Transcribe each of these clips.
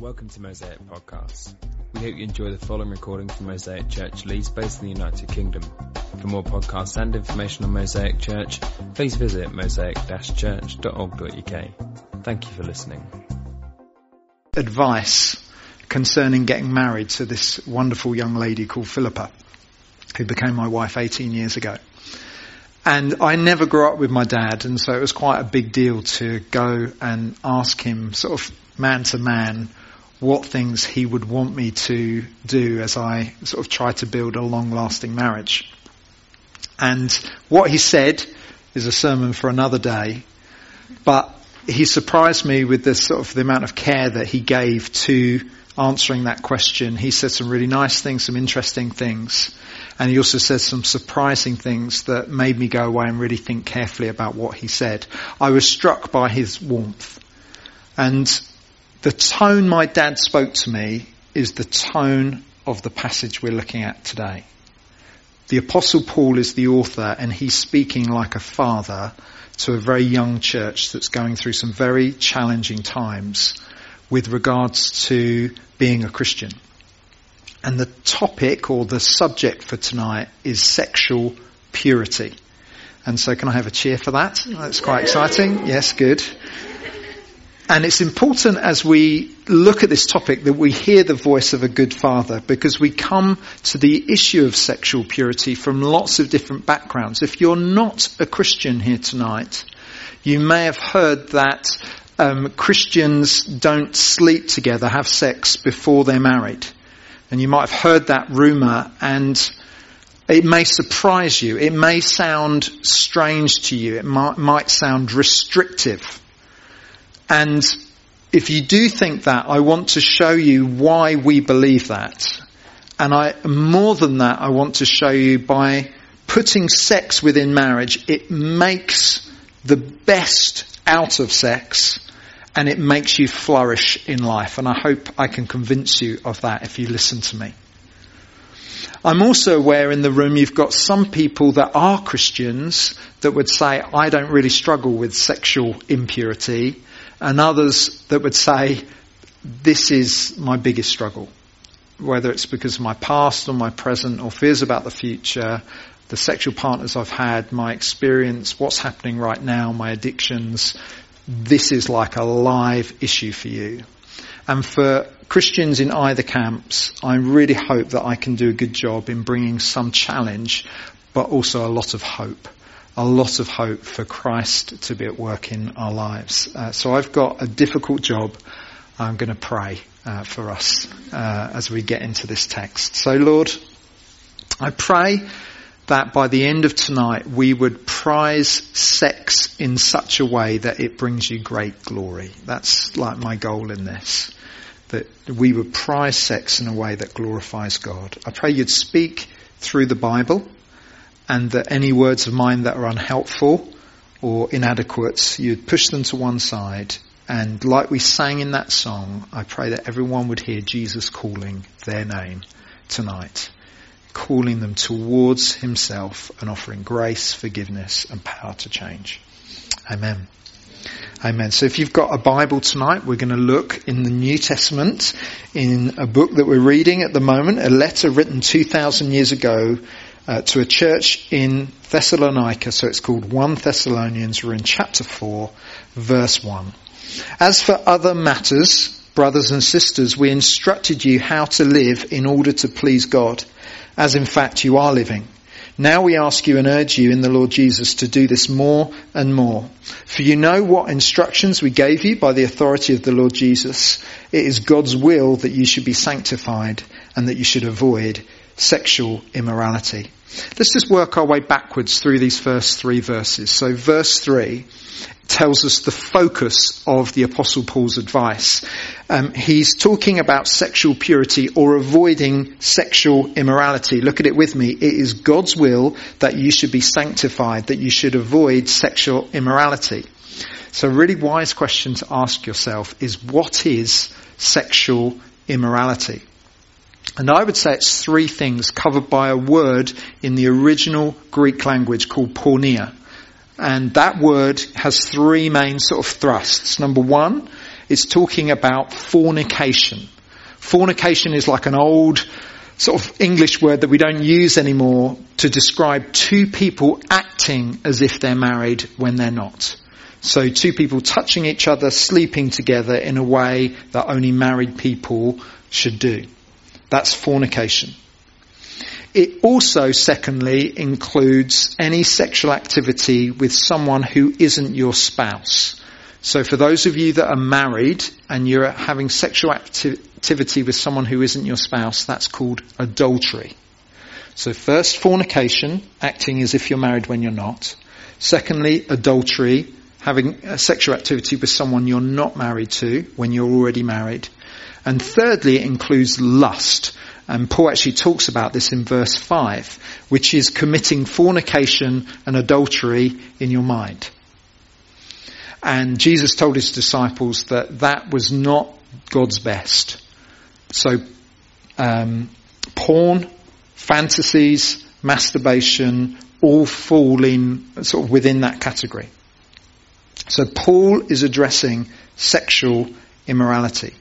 Welcome to Mosaic Podcasts. We hope you enjoy the following recording from Mosaic Church Leeds, based in the United Kingdom. For more podcasts and information on Mosaic Church, please visit mosaic-church.org.uk. Thank you for listening. Advice concerning getting married to this wonderful young lady called Philippa, who became my wife 18 years ago. And I never grew up with my dad, and so it was quite a big deal to go and ask him, sort of man to man, what things he would want me to do as I sort of try to build a long lasting marriage. And what he said is a sermon for another day, but he surprised me with the sort of the amount of care that he gave to answering that question. He said some really nice things, some interesting things. And he also said some surprising things that made me go away and really think carefully about what he said. I was struck by his warmth. And the tone my dad spoke to me is the tone of the passage we're looking at today. The apostle Paul is the author and he's speaking like a father to a very young church that's going through some very challenging times with regards to being a Christian. And the topic or the subject for tonight is sexual purity. And so can I have a cheer for that? That's quite exciting. Yes, good. And it's important as we look at this topic that we hear the voice of a good father because we come to the issue of sexual purity from lots of different backgrounds. If you're not a Christian here tonight, you may have heard that um, Christians don't sleep together, have sex before they're married. And you might have heard that rumor and it may surprise you. It may sound strange to you. It might, might sound restrictive. And if you do think that, I want to show you why we believe that. And I, more than that, I want to show you by putting sex within marriage, it makes the best out of sex and it makes you flourish in life. And I hope I can convince you of that if you listen to me. I'm also aware in the room you've got some people that are Christians that would say, I don't really struggle with sexual impurity and others that would say, this is my biggest struggle. Whether it's because of my past or my present or fears about the future, the sexual partners I've had, my experience, what's happening right now, my addictions, this is like a live issue for you. And for Christians in either camps, I really hope that I can do a good job in bringing some challenge, but also a lot of hope a lot of hope for Christ to be at work in our lives. Uh, so I've got a difficult job. I'm going to pray uh, for us uh, as we get into this text. So Lord, I pray that by the end of tonight we would prize sex in such a way that it brings you great glory. That's like my goal in this. That we would prize sex in a way that glorifies God. I pray you'd speak through the Bible and that any words of mine that are unhelpful or inadequate, you'd push them to one side. And like we sang in that song, I pray that everyone would hear Jesus calling their name tonight, calling them towards himself and offering grace, forgiveness and power to change. Amen. Amen. So if you've got a Bible tonight, we're going to look in the New Testament in a book that we're reading at the moment, a letter written 2,000 years ago uh, to a church in Thessalonica, so it's called 1 Thessalonians. We're in chapter 4, verse 1. As for other matters, brothers and sisters, we instructed you how to live in order to please God, as in fact you are living. Now we ask you and urge you in the Lord Jesus to do this more and more. For you know what instructions we gave you by the authority of the Lord Jesus. It is God's will that you should be sanctified and that you should avoid sexual immorality. Let's just work our way backwards through these first three verses. So verse three tells us the focus of the apostle Paul's advice. Um, he's talking about sexual purity or avoiding sexual immorality. Look at it with me. It is God's will that you should be sanctified, that you should avoid sexual immorality. So a really wise question to ask yourself is what is sexual immorality? And I would say it's three things covered by a word in the original Greek language called porneia. And that word has three main sort of thrusts. Number one it's talking about fornication. Fornication is like an old sort of English word that we don't use anymore to describe two people acting as if they're married when they're not. So two people touching each other, sleeping together in a way that only married people should do. That's fornication. It also, secondly, includes any sexual activity with someone who isn't your spouse. So for those of you that are married and you're having sexual acti- activity with someone who isn't your spouse, that's called adultery. So first, fornication, acting as if you're married when you're not. Secondly, adultery, having sexual activity with someone you're not married to when you're already married. And thirdly, it includes lust, and Paul actually talks about this in verse 5, which is committing fornication and adultery in your mind. And Jesus told his disciples that that was not God's best. So, um, porn, fantasies, masturbation, all fall in sort of within that category. So Paul is addressing sexual immorality.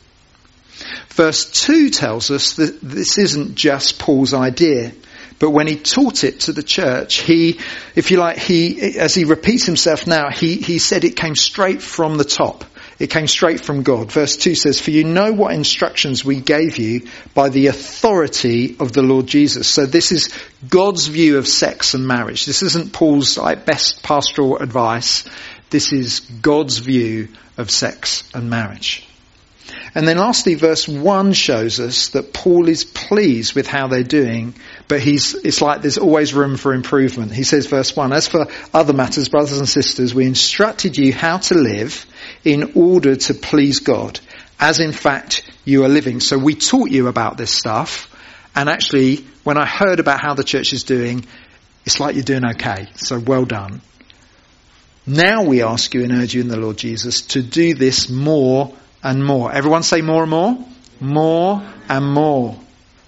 Verse 2 tells us that this isn't just Paul's idea, but when he taught it to the church, he, if you like, he, as he repeats himself now, he, he said it came straight from the top. It came straight from God. Verse 2 says, For you know what instructions we gave you by the authority of the Lord Jesus. So this is God's view of sex and marriage. This isn't Paul's like, best pastoral advice. This is God's view of sex and marriage. And then lastly, verse 1 shows us that Paul is pleased with how they're doing, but he's, it's like there's always room for improvement. He says, verse 1, As for other matters, brothers and sisters, we instructed you how to live in order to please God, as in fact you are living. So we taught you about this stuff, and actually, when I heard about how the church is doing, it's like you're doing okay. So well done. Now we ask you and urge you in the Lord Jesus to do this more and more. Everyone say more and more? More and more.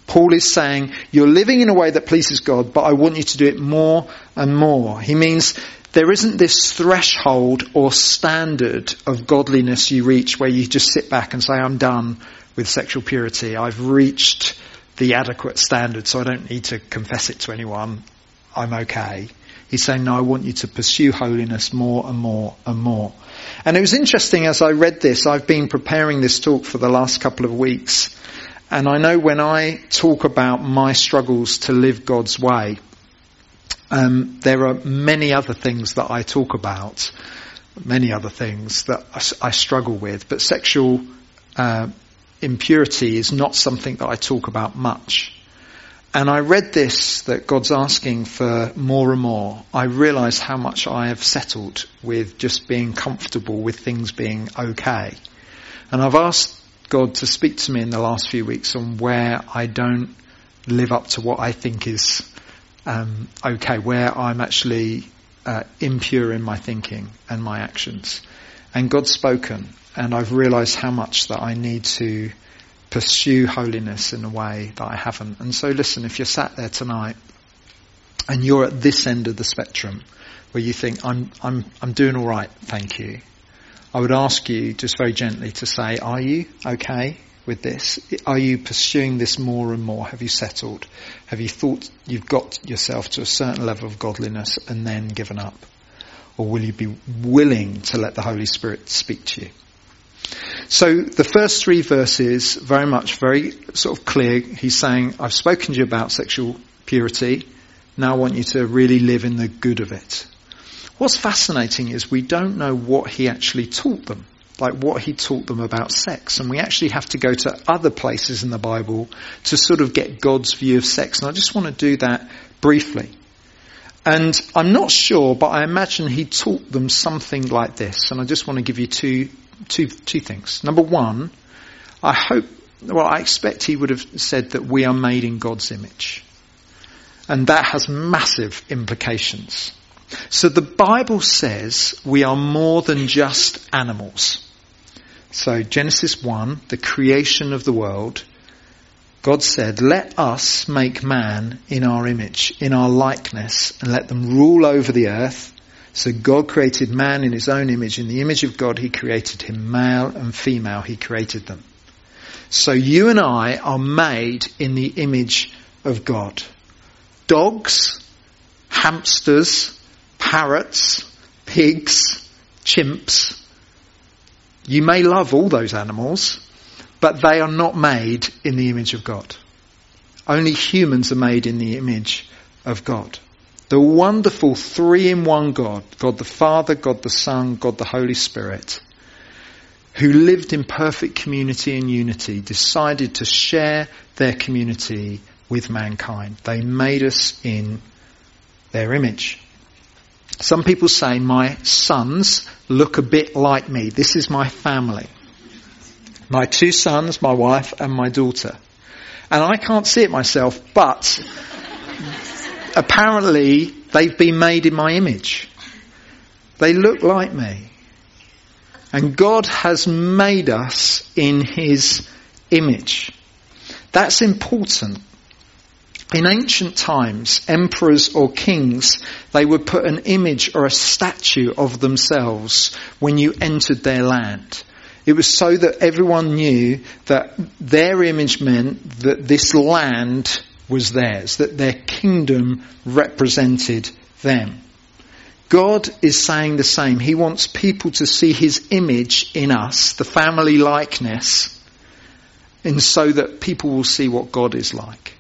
Paul is saying, you're living in a way that pleases God, but I want you to do it more and more. He means there isn't this threshold or standard of godliness you reach where you just sit back and say, I'm done with sexual purity. I've reached the adequate standard, so I don't need to confess it to anyone. I'm okay. He's saying, no, I want you to pursue holiness more and more and more. And it was interesting as I read this, I've been preparing this talk for the last couple of weeks. And I know when I talk about my struggles to live God's way, um, there are many other things that I talk about, many other things that I, I struggle with, but sexual uh, impurity is not something that I talk about much. And I read this, that God's asking for more and more. I realize how much I have settled with just being comfortable with things being okay. And I've asked God to speak to me in the last few weeks on where I don't live up to what I think is um, okay, where I'm actually uh, impure in my thinking and my actions. And God's spoken, and I've realized how much that I need to pursue holiness in a way that I haven't. And so listen, if you're sat there tonight and you're at this end of the spectrum where you think, I'm, I'm, I'm doing all right, thank you. I would ask you just very gently to say, are you okay with this? Are you pursuing this more and more? Have you settled? Have you thought you've got yourself to a certain level of godliness and then given up? Or will you be willing to let the Holy Spirit speak to you? So the first three verses, very much, very sort of clear. He's saying, I've spoken to you about sexual purity. Now I want you to really live in the good of it. What's fascinating is we don't know what he actually taught them, like what he taught them about sex. And we actually have to go to other places in the Bible to sort of get God's view of sex. And I just want to do that briefly. And I'm not sure, but I imagine he taught them something like this. And I just want to give you two two, two things. Number one, I hope, well, I expect he would have said that we are made in God's image. And that has massive implications. So the Bible says we are more than just animals. So Genesis 1, the creation of the world, God said, let us make man in our image, in our likeness, and let them rule over the earth, So God created man in his own image. In the image of God, he created him. Male and female, he created them. So you and I are made in the image of God. Dogs, hamsters, parrots, pigs, chimps. You may love all those animals, but they are not made in the image of God. Only humans are made in the image of God. The wonderful three in one God, God the Father, God the Son, God the Holy Spirit, who lived in perfect community and unity, decided to share their community with mankind. They made us in their image. Some people say my sons look a bit like me. This is my family. My two sons, my wife and my daughter. And I can't see it myself, but apparently they've been made in my image. They look like me. And God has made us in His image. That's important. In ancient times, emperors or kings, they would put an image or a statue of themselves when you entered their land. It was so that everyone knew that their image meant that this land was theirs, that their kingdom represented them. God is saying the same. He wants people to see His image in us, the family likeness, and so that people will see what God is like.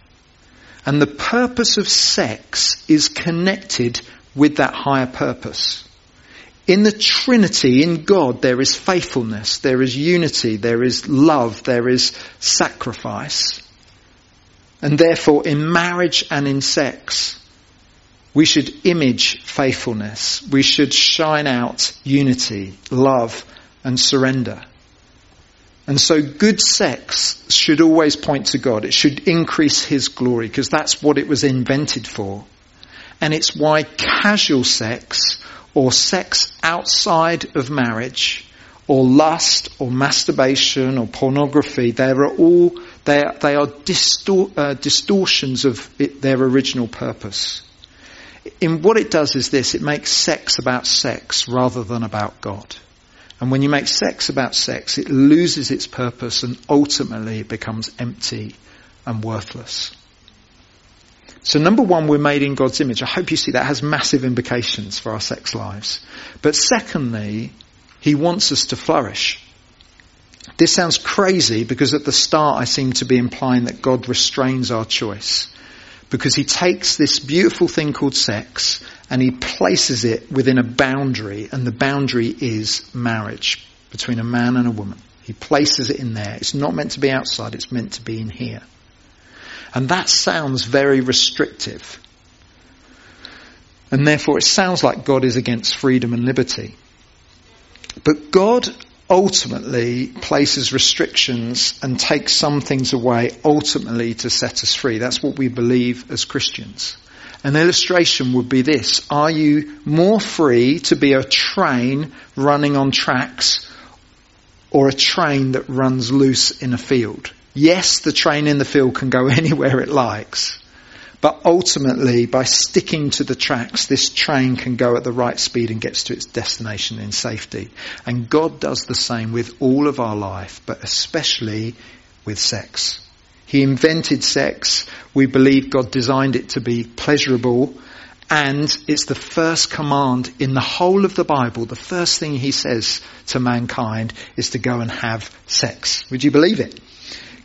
And the purpose of sex is connected with that higher purpose. In the Trinity, in God, there is faithfulness, there is unity, there is love, there is sacrifice. And therefore, in marriage and in sex, we should image faithfulness. We should shine out unity, love, and surrender. And so good sex should always point to God. It should increase His glory because that's what it was invented for. And it's why casual sex or sex outside of marriage or lust or masturbation or pornography, they are all they are, they are distor- uh, distortions of it, their original purpose. In what it does is this, it makes sex about sex rather than about God. And when you make sex about sex, it loses its purpose and ultimately it becomes empty and worthless. So number one, we're made in God's image. I hope you see that has massive implications for our sex lives. But secondly, He wants us to flourish. This sounds crazy because at the start I seem to be implying that God restrains our choice. Because he takes this beautiful thing called sex and he places it within a boundary and the boundary is marriage between a man and a woman. He places it in there. It's not meant to be outside, it's meant to be in here. And that sounds very restrictive. And therefore it sounds like God is against freedom and liberty. But God ultimately places restrictions and takes some things away ultimately to set us free. That's what we believe as Christians. An illustration would be this. Are you more free to be a train running on tracks or a train that runs loose in a field? Yes, the train in the field can go anywhere it likes. But ultimately, by sticking to the tracks, this train can go at the right speed and gets to its destination in safety. And God does the same with all of our life, but especially with sex. He invented sex. We believe God designed it to be pleasurable. And it's the first command in the whole of the Bible. The first thing he says to mankind is to go and have sex. Would you believe it?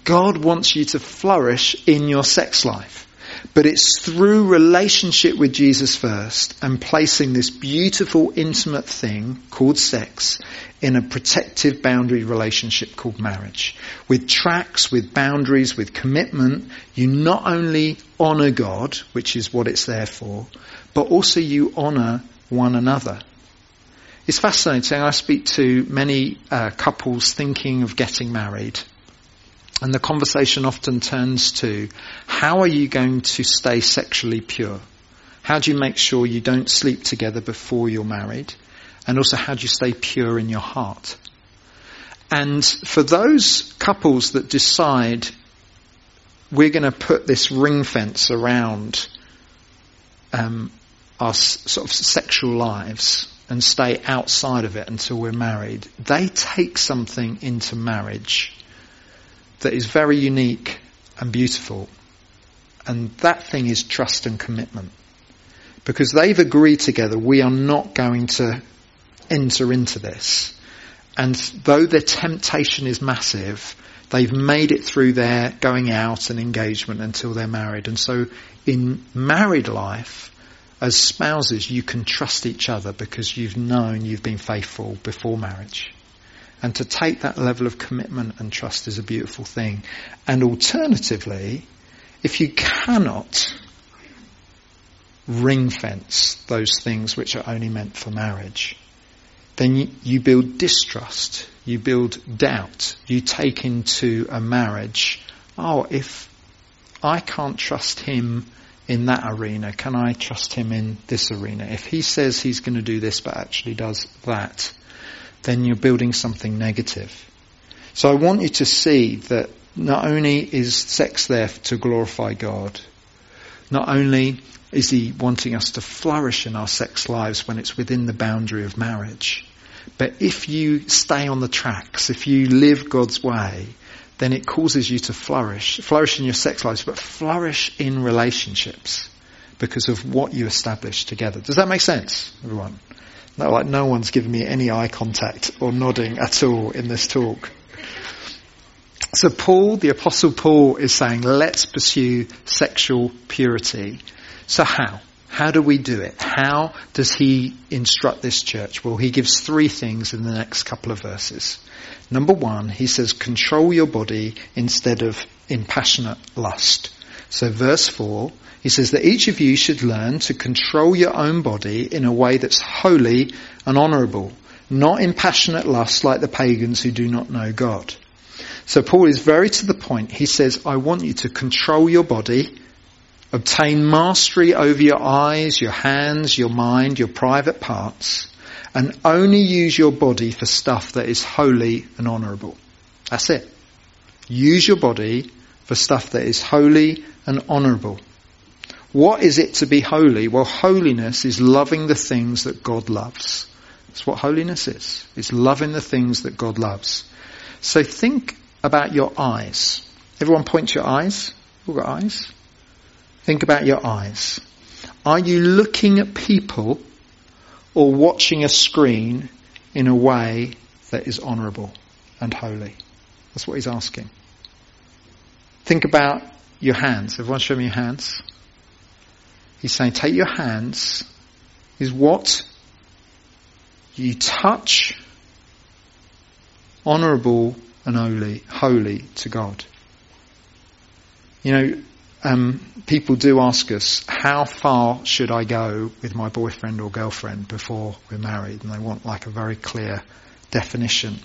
God wants you to flourish in your sex life. But it's through relationship with Jesus first and placing this beautiful intimate thing called sex in a protective boundary relationship called marriage. With tracks, with boundaries, with commitment, you not only honour God, which is what it's there for, but also you honour one another. It's fascinating. I speak to many uh, couples thinking of getting married and the conversation often turns to how are you going to stay sexually pure? How do you make sure you don't sleep together before you're married? And also how do you stay pure in your heart? And for those couples that decide we're going to put this ring fence around um, our sort of sexual lives and stay outside of it until we're married, they take something into marriage that is very unique and beautiful. And that thing is trust and commitment. Because they've agreed together, we are not going to enter into this. And though their temptation is massive, they've made it through their going out and engagement until they're married. And so in married life, as spouses, you can trust each other because you've known you've been faithful before marriage. And to take that level of commitment and trust is a beautiful thing. And alternatively, if you cannot ring fence those things which are only meant for marriage, then you, you build distrust, you build doubt, you take into a marriage, oh, if I can't trust him in that arena, can I trust him in this arena? If he says he's going to do this but actually does that, then you're building something negative. So I want you to see that not only is sex there to glorify God, not only is he wanting us to flourish in our sex lives when it's within the boundary of marriage, but if you stay on the tracks, if you live God's way, then it causes you to flourish. Flourish in your sex lives, but flourish in relationships because of what you establish together. Does that make sense, everyone? No, like no one's given me any eye contact or nodding at all in this talk. So Paul, the apostle Paul is saying, let's pursue sexual purity. So how? How do we do it? How does he instruct this church? Well, he gives three things in the next couple of verses. Number one, he says, control your body instead of in passionate lust. So verse four, he says that each of you should learn to control your own body in a way that's holy and honourable, not in passionate lust like the pagans who do not know God. So Paul is very to the point. He says, I want you to control your body, obtain mastery over your eyes, your hands, your mind, your private parts, and only use your body for stuff that is holy and honourable. That's it. Use your body for stuff that is holy and honourable. What is it to be holy? Well, holiness is loving the things that God loves. That's what holiness is. It's loving the things that God loves. So think about your eyes. Everyone point your eyes. You've got eyes. Think about your eyes. Are you looking at people or watching a screen in a way that is honourable and holy? That's what he's asking. Think about your hands. Everyone show me your hands. He's saying take your hands is what you touch honourable and holy, holy to God. You know, um, people do ask us, how far should I go with my boyfriend or girlfriend before we're married? And they want like a very clear definition.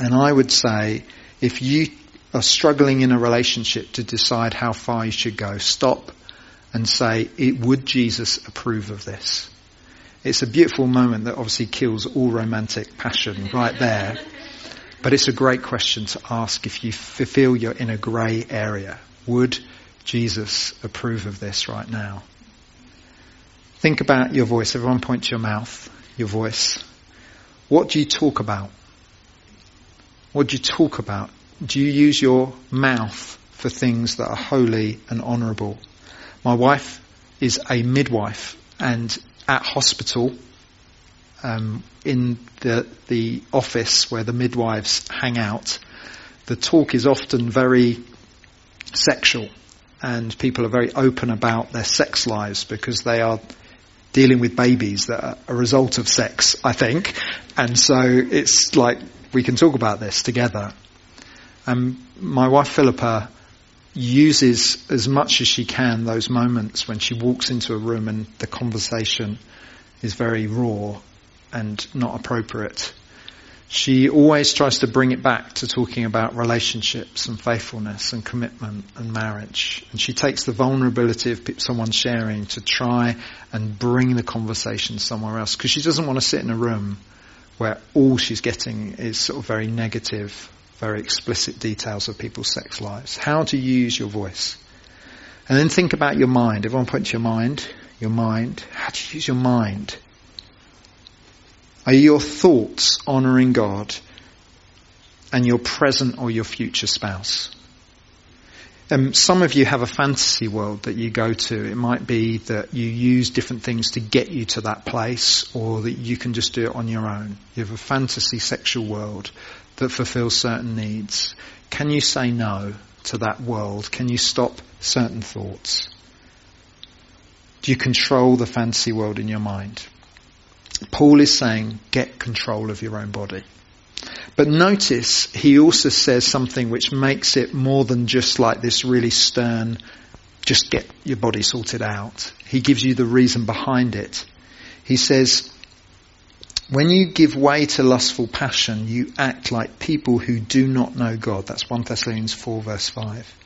And I would say, if you are struggling in a relationship to decide how far you should go, stop and say, would Jesus approve of this? It's a beautiful moment that obviously kills all romantic passion right there. But it's a great question to ask if you feel you're in a grey area. Would Jesus approve of this right now? Think about your voice. Everyone point to your mouth, your voice. What do you talk about? What do you talk about? Do you use your mouth for things that are holy and honourable? My wife is a midwife and at hospital um, in the the office where the midwives hang out, the talk is often very sexual, and people are very open about their sex lives because they are dealing with babies that are a result of sex, I think, and so it's like we can talk about this together. Um, my wife Philippa uses as much as she can those moments when she walks into a room and the conversation is very raw and not appropriate. She always tries to bring it back to talking about relationships and faithfulness and commitment and marriage. And she takes the vulnerability of someone sharing to try and bring the conversation somewhere else because she doesn't want to sit in a room where all she's getting is sort of very negative, very explicit details of people's sex lives. How to use your voice. And then think about your mind. Everyone points to your mind. your mind. How you use your mind? Are your thoughts honouring God and your present or your future spouse? Um, some of you have a fantasy world that you go to. It might be that you use different things to get you to that place, or that you can just do it on your own. You have a fantasy sexual world that fulfills certain needs. Can you say no to that world? Can you stop certain thoughts? Do you control the fantasy world in your mind? Paul is saying, get control of your own body. But notice he also says something which makes it more than just like this really stern, just get your body sorted out. He gives you the reason behind it. He says, when you give way to lustful passion, you act like people who do not know God. That's 1 Thessalonians 4 verse 5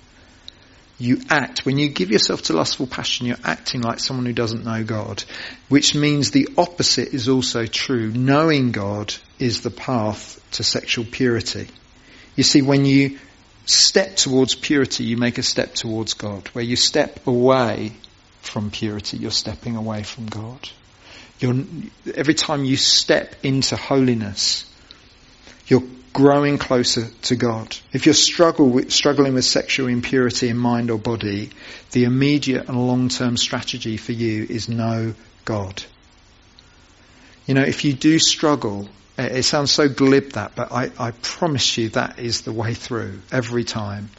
you act, when you give yourself to lustful passion, you're acting like someone who doesn't know God, which means the opposite is also true. Knowing God is the path to sexual purity. You see, when you step towards purity, you make a step towards God. Where you step away from purity, you're stepping away from God. You're, every time you step into holiness, you're growing closer to God. If you're struggle with, struggling with sexual impurity in mind or body, the immediate and long-term strategy for you is know God. You know, if you do struggle, it sounds so glib that, but I, I promise you that is the way through every time.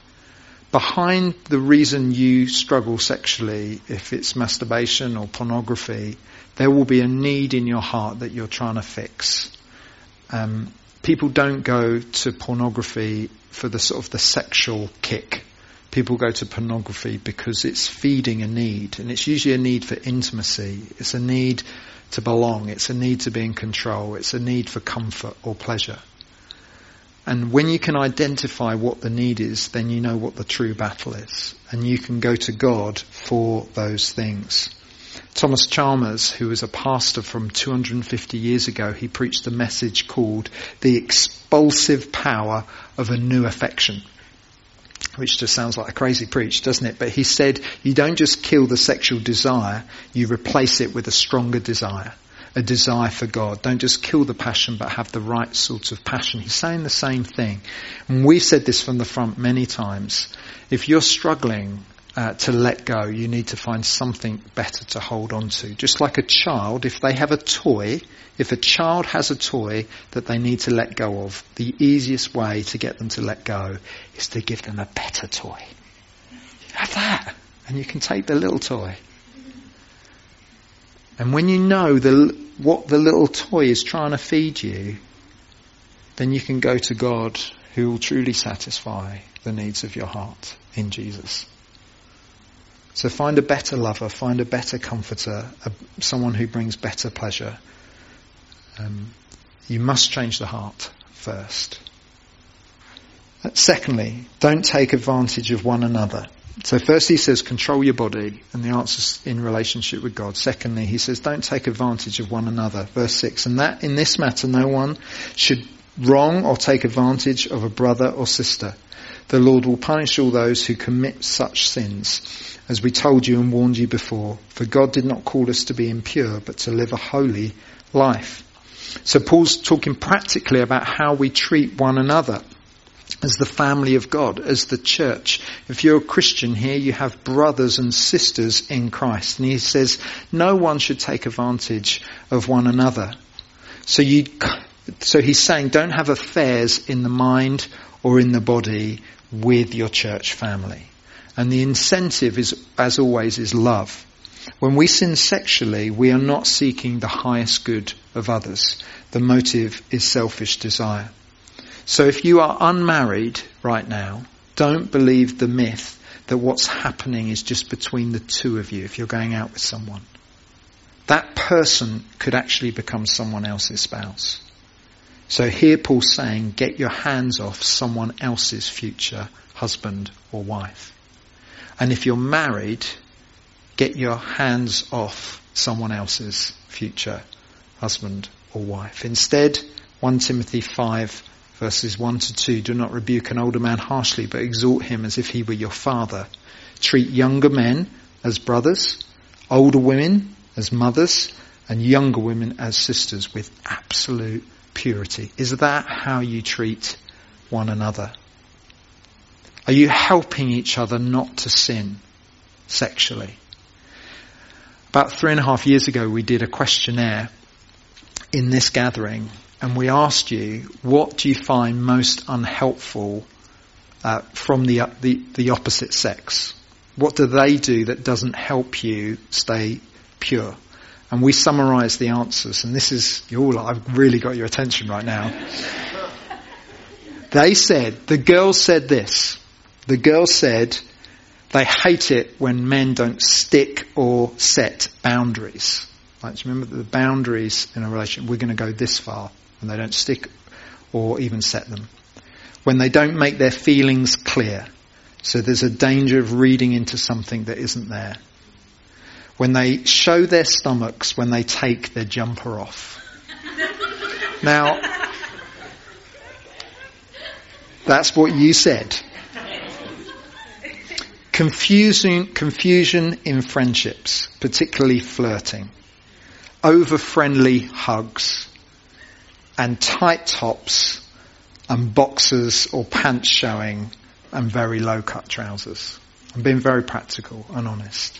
Behind the reason you struggle sexually, if it's masturbation or pornography, there will be a need in your heart that you're trying to fix. Um, people don't go to pornography for the sort of the sexual kick. People go to pornography because it's feeding a need, and it's usually a need for intimacy. It's a need to belong. It's a need to be in control. It's a need for comfort or pleasure. And when you can identify what the need is, then you know what the true battle is. And you can go to God for those things. Thomas Chalmers, who was a pastor from 250 years ago, he preached a message called The Expulsive Power of a New Affection. Which just sounds like a crazy preach, doesn't it? But he said, you don't just kill the sexual desire, you replace it with a stronger desire. A desire for God. Don't just kill the passion, but have the right sorts of passion. He's saying the same thing. And we've said this from the front many times. If you're struggling uh, to let go, you need to find something better to hold on to. Just like a child, if they have a toy, if a child has a toy that they need to let go of, the easiest way to get them to let go is to give them a better toy. Have that, and you can take the little toy. And when you know the, what the little toy is trying to feed you, then you can go to God who will truly satisfy the needs of your heart in Jesus. So find a better lover, find a better comforter, a, someone who brings better pleasure. Um, you must change the heart first. Uh, secondly, don't take advantage of one another. So first he says control your body and the answer's in relationship with God. Secondly, he says don't take advantage of one another. Verse 6, and that in this matter no one should wrong or take advantage of a brother or sister. The Lord will punish all those who commit such sins as we told you and warned you before. For God did not call us to be impure, but to live a holy life. So Paul's talking practically about how we treat one another as the family of God, as the church. If you're a Christian here, you have brothers and sisters in Christ. And he says, no one should take advantage of one another. So you, so he's saying don't have affairs in the mind or in the body with your church family. And the incentive is, as always, is love. When we sin sexually, we are not seeking the highest good of others. The motive is selfish desire. So if you are unmarried right now, don't believe the myth that what's happening is just between the two of you if you're going out with someone. That person could actually become someone else's spouse. So here Paul's saying, get your hands off someone else's future husband or wife. And if you're married, get your hands off someone else's future husband or wife. Instead, 1 Timothy 5 verses 1 to 2, do not rebuke an older man harshly, but exhort him as if he were your father. Treat younger men as brothers, older women as mothers, and younger women as sisters with absolute purity. Is that how you treat one another? Are you helping each other not to sin sexually? About three and a half years ago, we did a questionnaire in this gathering, and we asked you, what do you find most unhelpful uh, from the, the, the opposite sex? What do they do that doesn't help you stay pure? And we summarise the answers, and this is, you all, I've really got your attention right now. they said, the girls said this. The girls said, they hate it when men don't stick or set boundaries. Like, remember the boundaries in a relationship, we're going to go this far, and they don't stick or even set them. When they don't make their feelings clear. So there's a danger of reading into something that isn't there when they show their stomachs when they take their jumper off. now, that's what you said. Confusion, confusion in friendships, particularly flirting. Over friendly hugs. And tight tops and boxers or pants showing and very low cut trousers. I'm being very practical and honest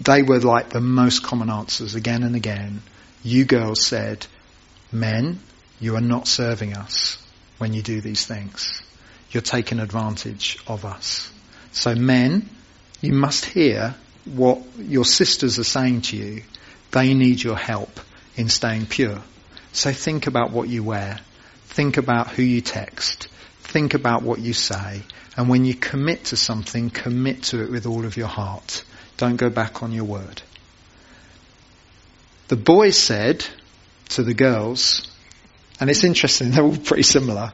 they were like the most common answers again and again. You girls said, men, you are not serving us when you do these things. You're taking advantage of us. So men, you must hear what your sisters are saying to you. They need your help in staying pure. So think about what you wear. Think about who you text. Think about what you say. And when you commit to something, commit to it with all of your heart. Don't go back on your word. The boys said to the girls, and it's interesting, they're all pretty similar.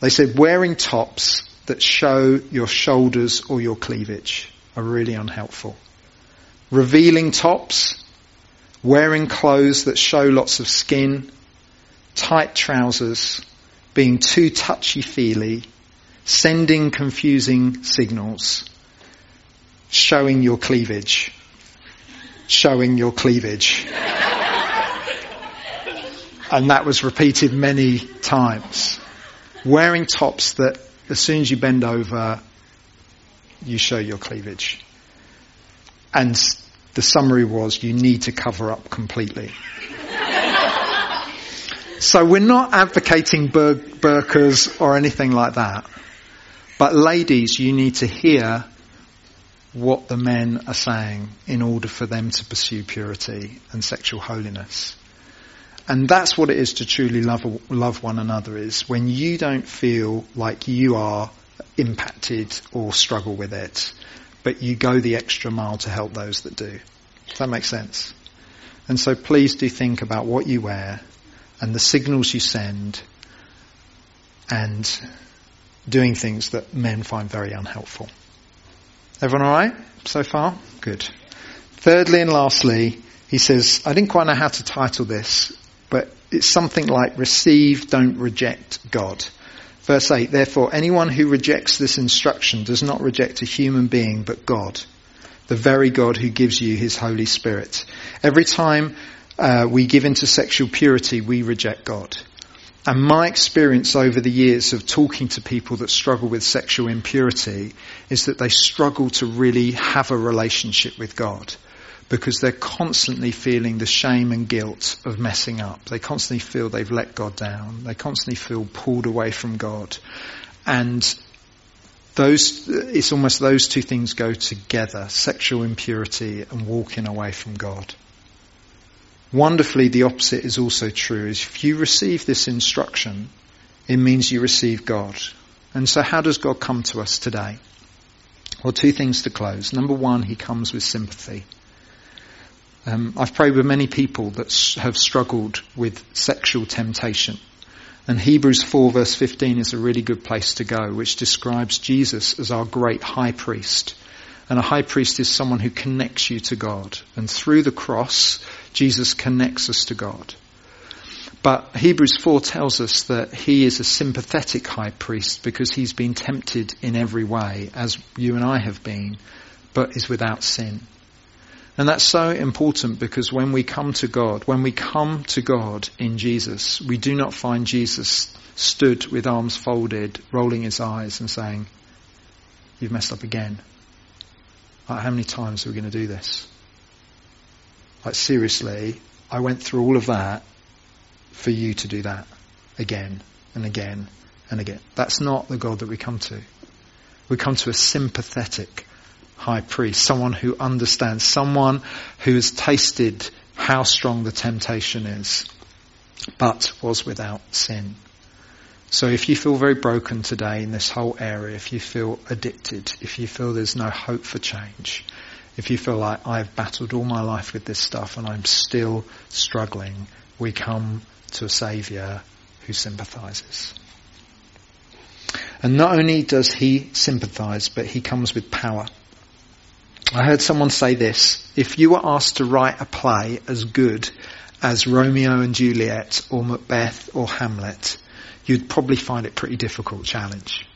They said wearing tops that show your shoulders or your cleavage are really unhelpful. Revealing tops, wearing clothes that show lots of skin, tight trousers, being too touchy-feely, sending confusing signals, showing your cleavage. Showing your cleavage. and that was repeated many times. Wearing tops that as soon as you bend over, you show your cleavage. And the summary was you need to cover up completely. so we're not advocating bur- burqas or anything like that. But ladies, you need to hear what the men are saying in order for them to pursue purity and sexual holiness. And that's what it is to truly love, love one another is when you don't feel like you are impacted or struggle with it, but you go the extra mile to help those that do. Does that make sense? And so please do think about what you wear and the signals you send and doing things that men find very unhelpful. Everyone alright so far? Good. Thirdly and lastly, he says, I didn't quite know how to title this, but it's something like receive, don't reject God. Verse 8, therefore anyone who rejects this instruction does not reject a human being but God, the very God who gives you his Holy Spirit. Every time uh, we give into sexual purity, we reject God. And my experience over the years of talking to people that struggle with sexual impurity is that they struggle to really have a relationship with God because they're constantly feeling the shame and guilt of messing up. They constantly feel they've let God down. They constantly feel pulled away from God. And those, it's almost those two things go together, sexual impurity and walking away from God. Wonderfully, the opposite is also true. Is if you receive this instruction, it means you receive God. And so how does God come to us today? Well, two things to close. Number one, he comes with sympathy. Um, I've prayed with many people that have struggled with sexual temptation. And Hebrews 4 verse 15 is a really good place to go, which describes Jesus as our great high priest and a high priest is someone who connects you to God. And through the cross, Jesus connects us to God. But Hebrews 4 tells us that he is a sympathetic high priest because he's been tempted in every way, as you and I have been, but is without sin. And that's so important because when we come to God, when we come to God in Jesus, we do not find Jesus stood with arms folded, rolling his eyes and saying, You've messed up again. Like, how many times are we going to do this? Like, seriously, I went through all of that for you to do that again and again and again. That's not the God that we come to. We come to a sympathetic high priest, someone who understands, someone who has tasted how strong the temptation is, but was without sin. So if you feel very broken today in this whole area, if you feel addicted, if you feel there's no hope for change, if you feel like I've battled all my life with this stuff and I'm still struggling, we come to a saviour who sympathizes. And not only does he sympathize, but he comes with power. I heard someone say this, if you were asked to write a play as good as Romeo and Juliet or Macbeth or Hamlet, you'd probably find it pretty difficult challenge.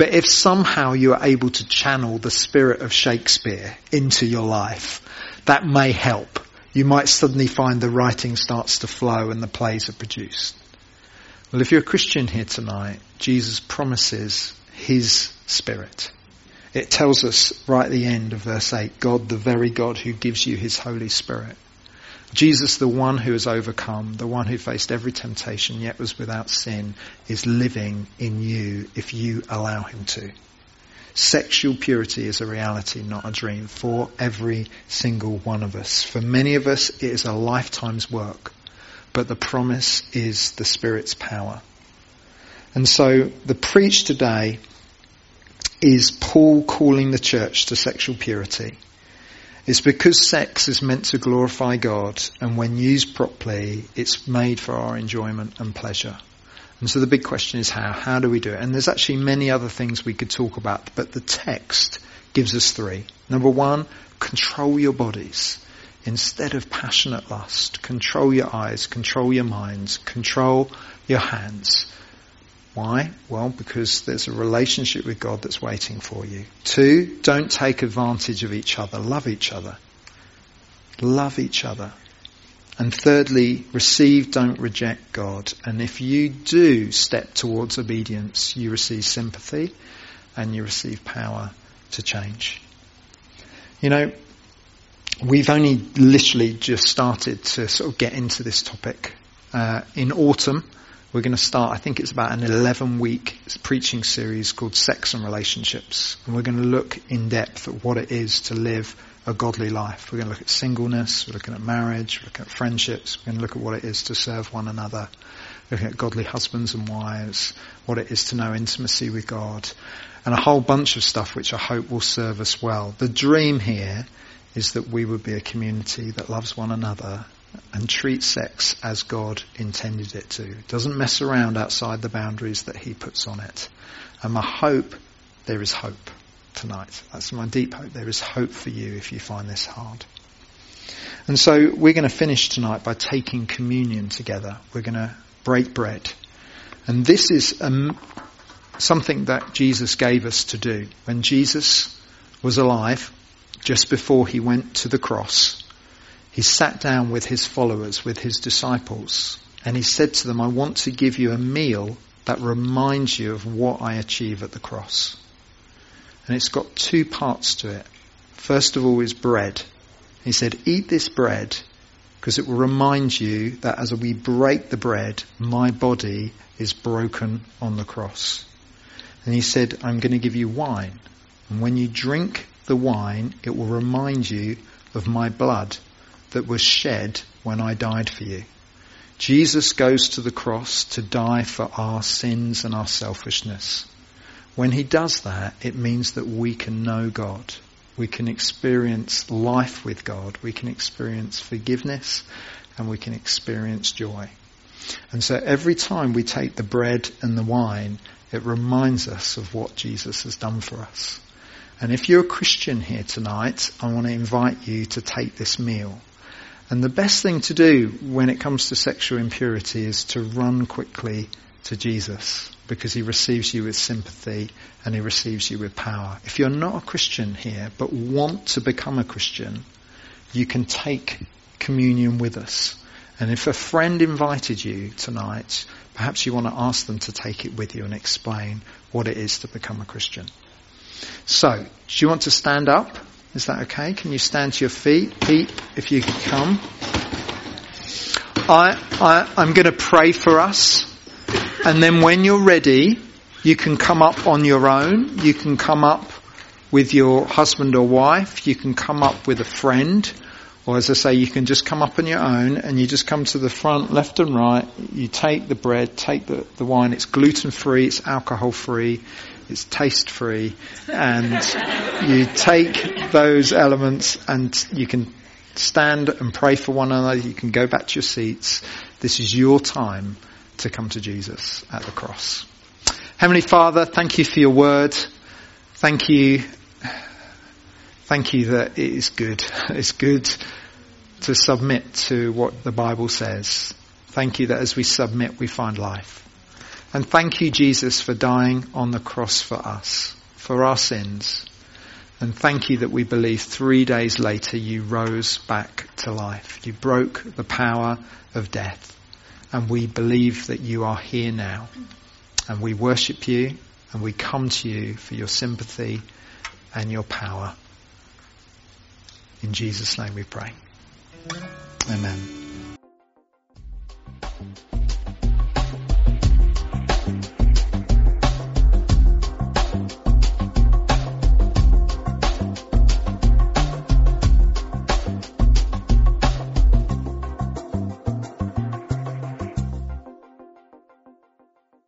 But if somehow you are able to channel the spirit of Shakespeare into your life, that may help. You might suddenly find the writing starts to flow and the plays are produced. Well, if you're a Christian here tonight, Jesus promises his spirit. It tells us right at the end of verse 8, God, the very God who gives you his Holy Spirit. Jesus, the one who has overcome, the one who faced every temptation yet was without sin, is living in you if you allow him to. Sexual purity is a reality, not a dream, for every single one of us. For many of us, it is a lifetime's work, but the promise is the Spirit's power. And so the preach today is Paul calling the church to sexual purity. It's because sex is meant to glorify God and when used properly, it's made for our enjoyment and pleasure. And so the big question is how? How do we do it? And there's actually many other things we could talk about, but the text gives us three. Number one, control your bodies. Instead of passionate lust, control your eyes, control your minds, control your hands. Why? Well, because there's a relationship with God that's waiting for you. Two, don't take advantage of each other. Love each other. Love each other. And thirdly, receive, don't reject God. And if you do step towards obedience, you receive sympathy and you receive power to change. You know, we've only literally just started to sort of get into this topic. Uh, in autumn, we're going to start, I think it's about an 11 week preaching series called Sex and Relationships. And we're going to look in depth at what it is to live a godly life. We're going to look at singleness, we're looking at marriage, we're looking at friendships, we're going to look at what it is to serve one another, looking at godly husbands and wives, what it is to know intimacy with God, and a whole bunch of stuff which I hope will serve us well. The dream here is that we would be a community that loves one another and treat sex as God intended it to. It doesn't mess around outside the boundaries that He puts on it. And my hope, there is hope tonight. That's my deep hope. There is hope for you if you find this hard. And so we're going to finish tonight by taking communion together. We're going to break bread. And this is um, something that Jesus gave us to do. When Jesus was alive, just before he went to the cross, he sat down with his followers, with his disciples, and he said to them, I want to give you a meal that reminds you of what I achieve at the cross. And it's got two parts to it. First of all is bread. He said, eat this bread because it will remind you that as we break the bread, my body is broken on the cross. And he said, I'm going to give you wine. And when you drink the wine, it will remind you of my blood that was shed when I died for you. Jesus goes to the cross to die for our sins and our selfishness. When he does that, it means that we can know God. We can experience life with God. We can experience forgiveness and we can experience joy. And so every time we take the bread and the wine, it reminds us of what Jesus has done for us. And if you're a Christian here tonight, I want to invite you to take this meal. And the best thing to do when it comes to sexual impurity is to run quickly to Jesus because he receives you with sympathy and he receives you with power. If you're not a Christian here but want to become a Christian, you can take communion with us. And if a friend invited you tonight, perhaps you want to ask them to take it with you and explain what it is to become a Christian. So, do you want to stand up? Is that okay? Can you stand to your feet? Pete, if you could come. I, I, I'm going to pray for us. And then when you're ready, you can come up on your own. You can come up with your husband or wife. You can come up with a friend. Or as I say, you can just come up on your own and you just come to the front, left and right. You take the bread, take the, the wine. It's gluten free, it's alcohol free, it's taste free. And you take those elements and you can stand and pray for one another. You can go back to your seats. This is your time to come to Jesus at the cross. Heavenly Father, thank you for your word. Thank you Thank you that it is good. It's good to submit to what the Bible says. Thank you that as we submit, we find life. And thank you, Jesus, for dying on the cross for us, for our sins. And thank you that we believe three days later you rose back to life. You broke the power of death. And we believe that you are here now. And we worship you and we come to you for your sympathy and your power. In Jesus' name we pray. Amen.